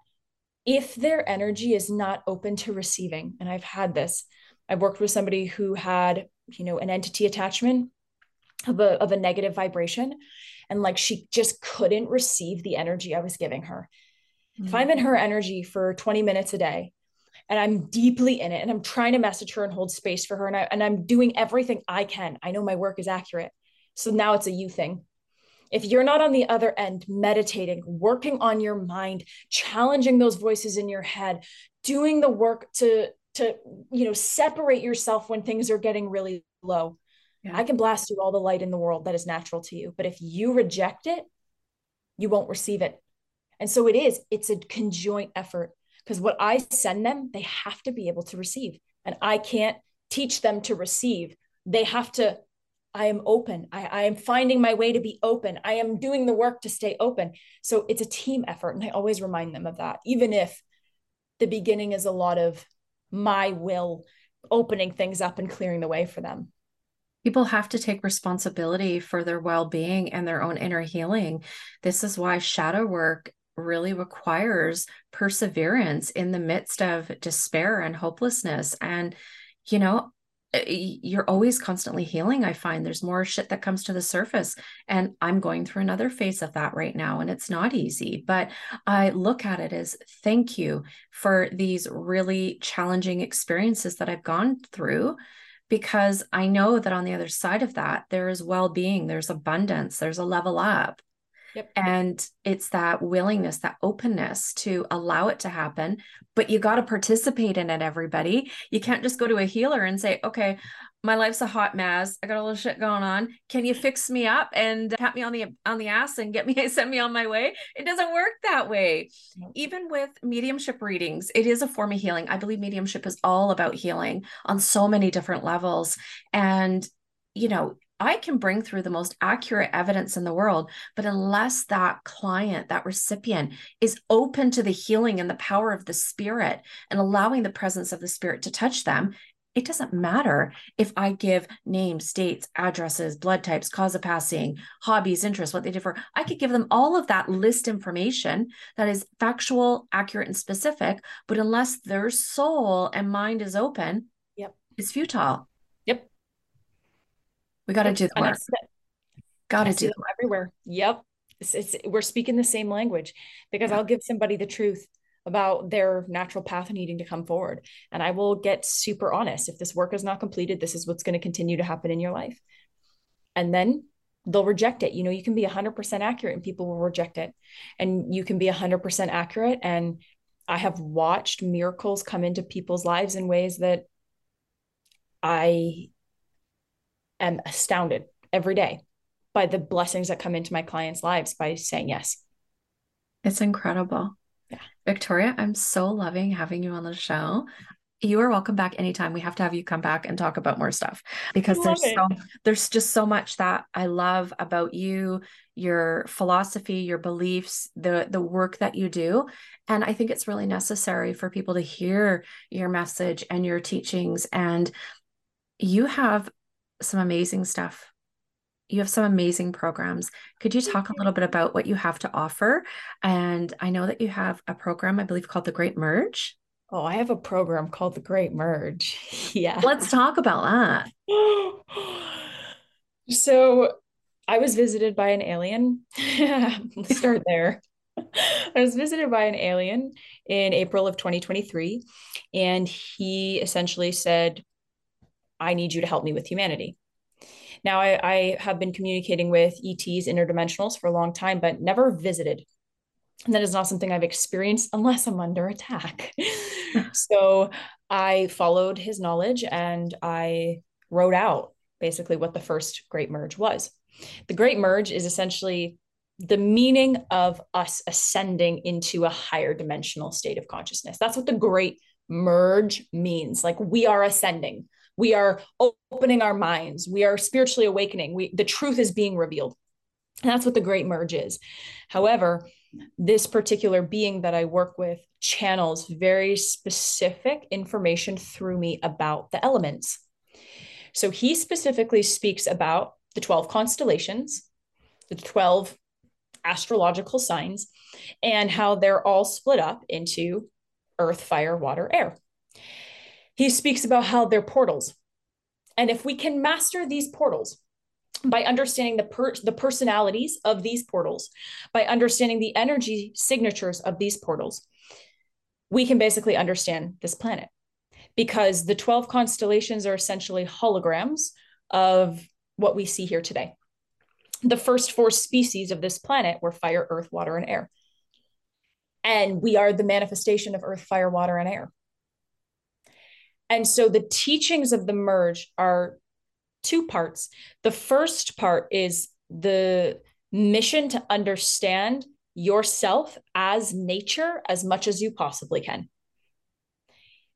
if their energy is not open to receiving, and I've had this, I've worked with somebody who had, you know, an entity attachment of a, of a negative vibration, and like she just couldn't receive the energy I was giving her. Mm-hmm. If I'm in her energy for 20 minutes a day, and I'm deeply in it, and I'm trying to message her and hold space for her, and, I, and I'm doing everything I can. I know my work is accurate. So now it's a you thing. If you're not on the other end, meditating, working on your mind, challenging those voices in your head, doing the work to to you know separate yourself when things are getting really low. Yeah. I can blast you all the light in the world that is natural to you, but if you reject it, you won't receive it. And so it is, it's a conjoint effort because what I send them, they have to be able to receive. And I can't teach them to receive. They have to I am open. I, I am finding my way to be open. I am doing the work to stay open. So it's a team effort. And I always remind them of that, even if the beginning is a lot of my will opening things up and clearing the way for them. People have to take responsibility for their well being and their own inner healing. This is why shadow work really requires perseverance in the midst of despair and hopelessness. And, you know, you're always constantly healing i find there's more shit that comes to the surface and i'm going through another phase of that right now and it's not easy but i look at it as thank you for these really challenging experiences that i've gone through because i know that on the other side of that there is well-being there's abundance there's a level up Yep. And it's that willingness, that openness to allow it to happen. But you got to participate in it, everybody. You can't just go to a healer and say, okay, my life's a hot mess. I got a little shit going on. Can you fix me up and pat me on the on the ass and get me send me on my way? It doesn't work that way. Even with mediumship readings, it is a form of healing. I believe mediumship is all about healing on so many different levels. And you know, I can bring through the most accurate evidence in the world, but unless that client, that recipient is open to the healing and the power of the spirit and allowing the presence of the spirit to touch them, it doesn't matter if I give names, dates, addresses, blood types, cause of passing, hobbies, interests, what they differ. I could give them all of that list information that is factual, accurate, and specific. But unless their soul and mind is open, yep, it's futile. Yep. We got to do the work. Got to do them everywhere. Yep. It's, it's, we're speaking the same language because yeah. I'll give somebody the truth about their natural path needing to come forward. And I will get super honest. If this work is not completed, this is what's going to continue to happen in your life. And then they'll reject it. You know, you can be 100% accurate and people will reject it. And you can be 100% accurate. And I have watched miracles come into people's lives in ways that I am astounded every day by the blessings that come into my clients' lives by saying yes. It's incredible. Yeah. Victoria, I'm so loving having you on the show. You are welcome back anytime. We have to have you come back and talk about more stuff because there's it. so there's just so much that I love about you, your philosophy, your beliefs, the the work that you do. And I think it's really necessary for people to hear your message and your teachings. And you have some amazing stuff. You have some amazing programs. Could you talk a little bit about what you have to offer? And I know that you have a program, I believe, called The Great Merge. Oh, I have a program called The Great Merge. yeah. Let's talk about that. so I was visited by an alien. Let's start there. I was visited by an alien in April of 2023, and he essentially said, I need you to help me with humanity. Now, I, I have been communicating with ETs, interdimensionals, for a long time, but never visited. And that is not something I've experienced unless I'm under attack. so I followed his knowledge and I wrote out basically what the first Great Merge was. The Great Merge is essentially the meaning of us ascending into a higher dimensional state of consciousness. That's what the Great Merge means. Like we are ascending, we are opening our minds, we are spiritually awakening. We the truth is being revealed. And that's what the Great Merge is. However, this particular being that I work with channels very specific information through me about the elements. So he specifically speaks about the 12 constellations, the 12 astrological signs, and how they're all split up into earth, fire, water, air. He speaks about how they're portals. And if we can master these portals, by understanding the per- the personalities of these portals, by understanding the energy signatures of these portals, we can basically understand this planet. Because the 12 constellations are essentially holograms of what we see here today. The first four species of this planet were fire, earth, water, and air. And we are the manifestation of earth, fire, water, and air. And so the teachings of the merge are two parts. The first part is the mission to understand yourself as nature as much as you possibly can.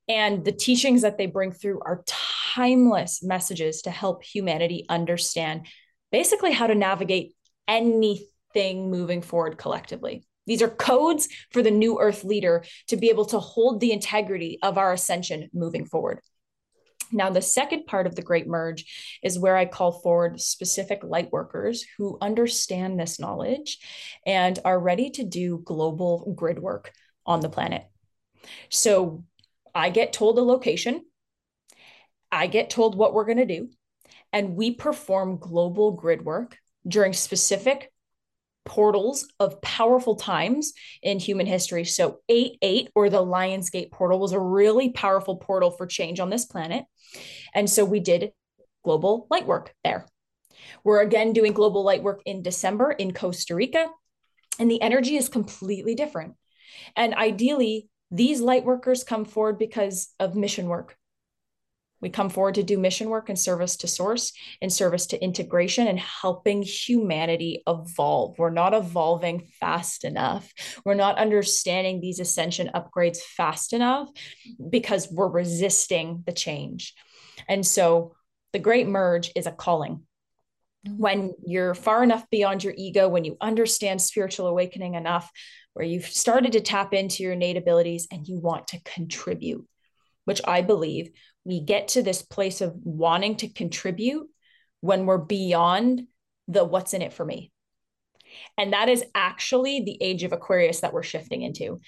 And the teachings that they bring through are timeless messages to help humanity understand basically how to navigate anything moving forward collectively. These are codes for the new earth leader to be able to hold the integrity of our ascension moving forward. Now, the second part of the Great Merge is where I call forward specific light workers who understand this knowledge and are ready to do global grid work on the planet. So I get told a location, I get told what we're going to do, and we perform global grid work during specific portals of powerful times in human history. So 8 8 or the Lionsgate portal was a really powerful portal for change on this planet. And so we did global light work there. We're again doing global light work in December in Costa Rica, and the energy is completely different. And ideally, these light workers come forward because of mission work. We come forward to do mission work and service to source, and service to integration, and helping humanity evolve. We're not evolving fast enough. We're not understanding these ascension upgrades fast enough because we're resisting the change. And so the great merge is a calling. Mm-hmm. When you're far enough beyond your ego, when you understand spiritual awakening enough, where you've started to tap into your innate abilities and you want to contribute, which I believe we get to this place of wanting to contribute when we're beyond the what's in it for me. And that is actually the age of Aquarius that we're shifting into.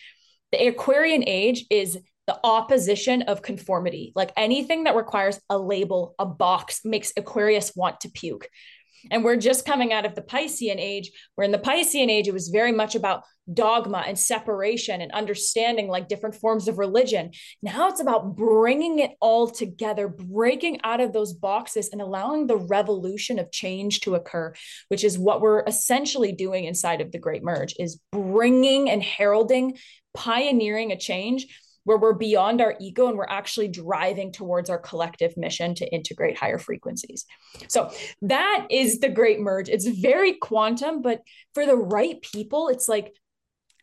The Aquarian age is the opposition of conformity. Like anything that requires a label, a box, makes Aquarius want to puke. And we're just coming out of the Piscean age, where in the Piscean age, it was very much about dogma and separation and understanding like different forms of religion. Now it's about bringing it all together, breaking out of those boxes and allowing the revolution of change to occur, which is what we're essentially doing inside of the Great Merge is bringing and heralding, pioneering a change where we're beyond our ego and we're actually driving towards our collective mission to integrate higher frequencies. So that is the great merge. It's very quantum, but for the right people, it's like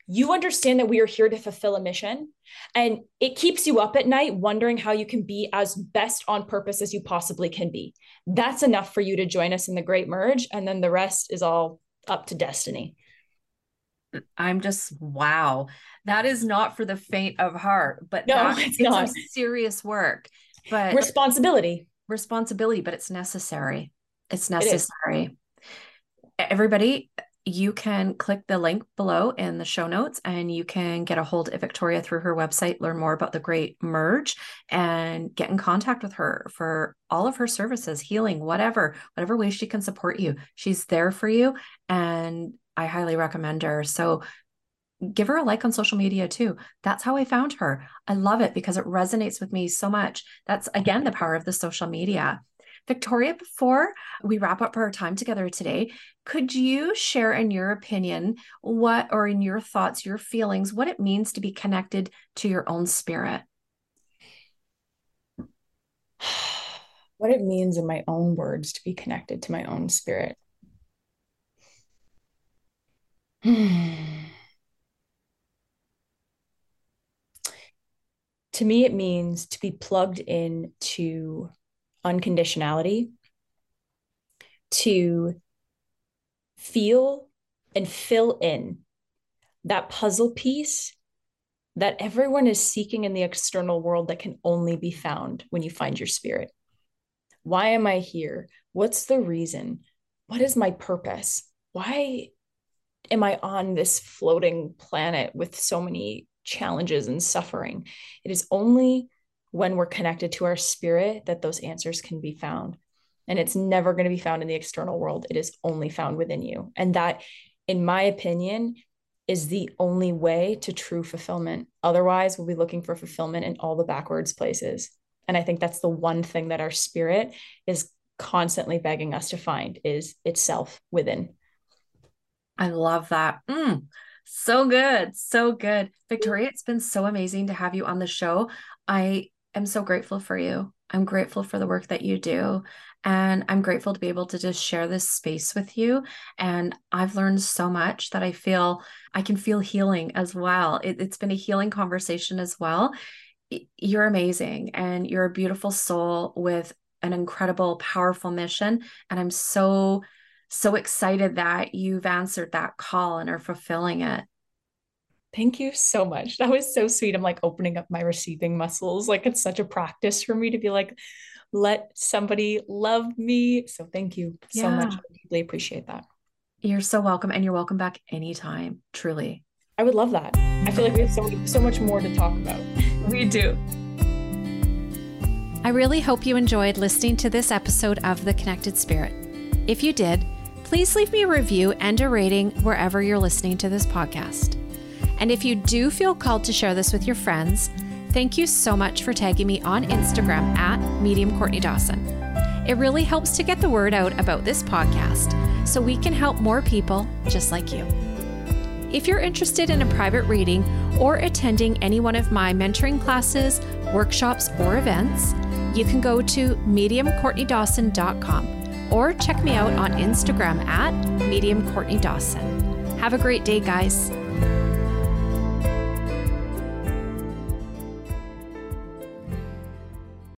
you understand that we are here to fulfill a mission and it keeps you up at night wondering how you can be as best on purpose as you possibly can be. That's enough for you to join us in the great merge. And then the rest is all up to destiny. I'm just wow. That is not for the faint of heart, but no, that, it's, it's not serious work. But responsibility, responsibility, but it's necessary. It's necessary. It Everybody, you can click the link below in the show notes and you can get a hold of Victoria through her website, learn more about the Great Merge, and get in contact with her for all of her services, healing, whatever, whatever way she can support you. She's there for you. And I highly recommend her. So give her a like on social media too. That's how I found her. I love it because it resonates with me so much. That's again the power of the social media. Victoria, before we wrap up our time together today, could you share, in your opinion, what or in your thoughts, your feelings, what it means to be connected to your own spirit? What it means in my own words to be connected to my own spirit. to me, it means to be plugged in to unconditionality, to feel and fill in that puzzle piece that everyone is seeking in the external world that can only be found when you find your spirit. Why am I here? What's the reason? What is my purpose? Why am I on this floating planet with so many challenges and suffering. It is only when we're connected to our spirit that those answers can be found. And it's never going to be found in the external world. It is only found within you. And that, in my opinion, is the only way to true fulfillment. Otherwise, we'll be looking for fulfillment in all the backwards places. And I think that's the one thing that our spirit is constantly begging us to find is itself within. I love that. Mm. So good. So good. Victoria, it's been so amazing to have you on the show. I am so grateful for you. I'm grateful for the work that you do. And I'm grateful to be able to just share this space with you. And I've learned so much that I feel I can feel healing as well. It, has been a healing conversation as well. You're amazing and you're a beautiful soul with an incredible, powerful mission. And I'm so so excited that you've answered that call and are fulfilling it. Thank you so much. That was so sweet. I'm like opening up my receiving muscles. Like it's such a practice for me to be like, let somebody love me. So thank you so much. I deeply appreciate that. You're so welcome. And you're welcome back anytime, truly. I would love that. I feel like we have so, so much more to talk about. we do. I really hope you enjoyed listening to this episode of The Connected Spirit. If you did, please leave me a review and a rating wherever you're listening to this podcast. And if you do feel called to share this with your friends, thank you so much for tagging me on Instagram at Medium Courtney Dawson. It really helps to get the word out about this podcast so we can help more people just like you. If you're interested in a private reading or attending any one of my mentoring classes, workshops, or events, you can go to mediumcourtneydawson.com or check me out on Instagram at Medium Courtney Dawson. Have a great day, guys.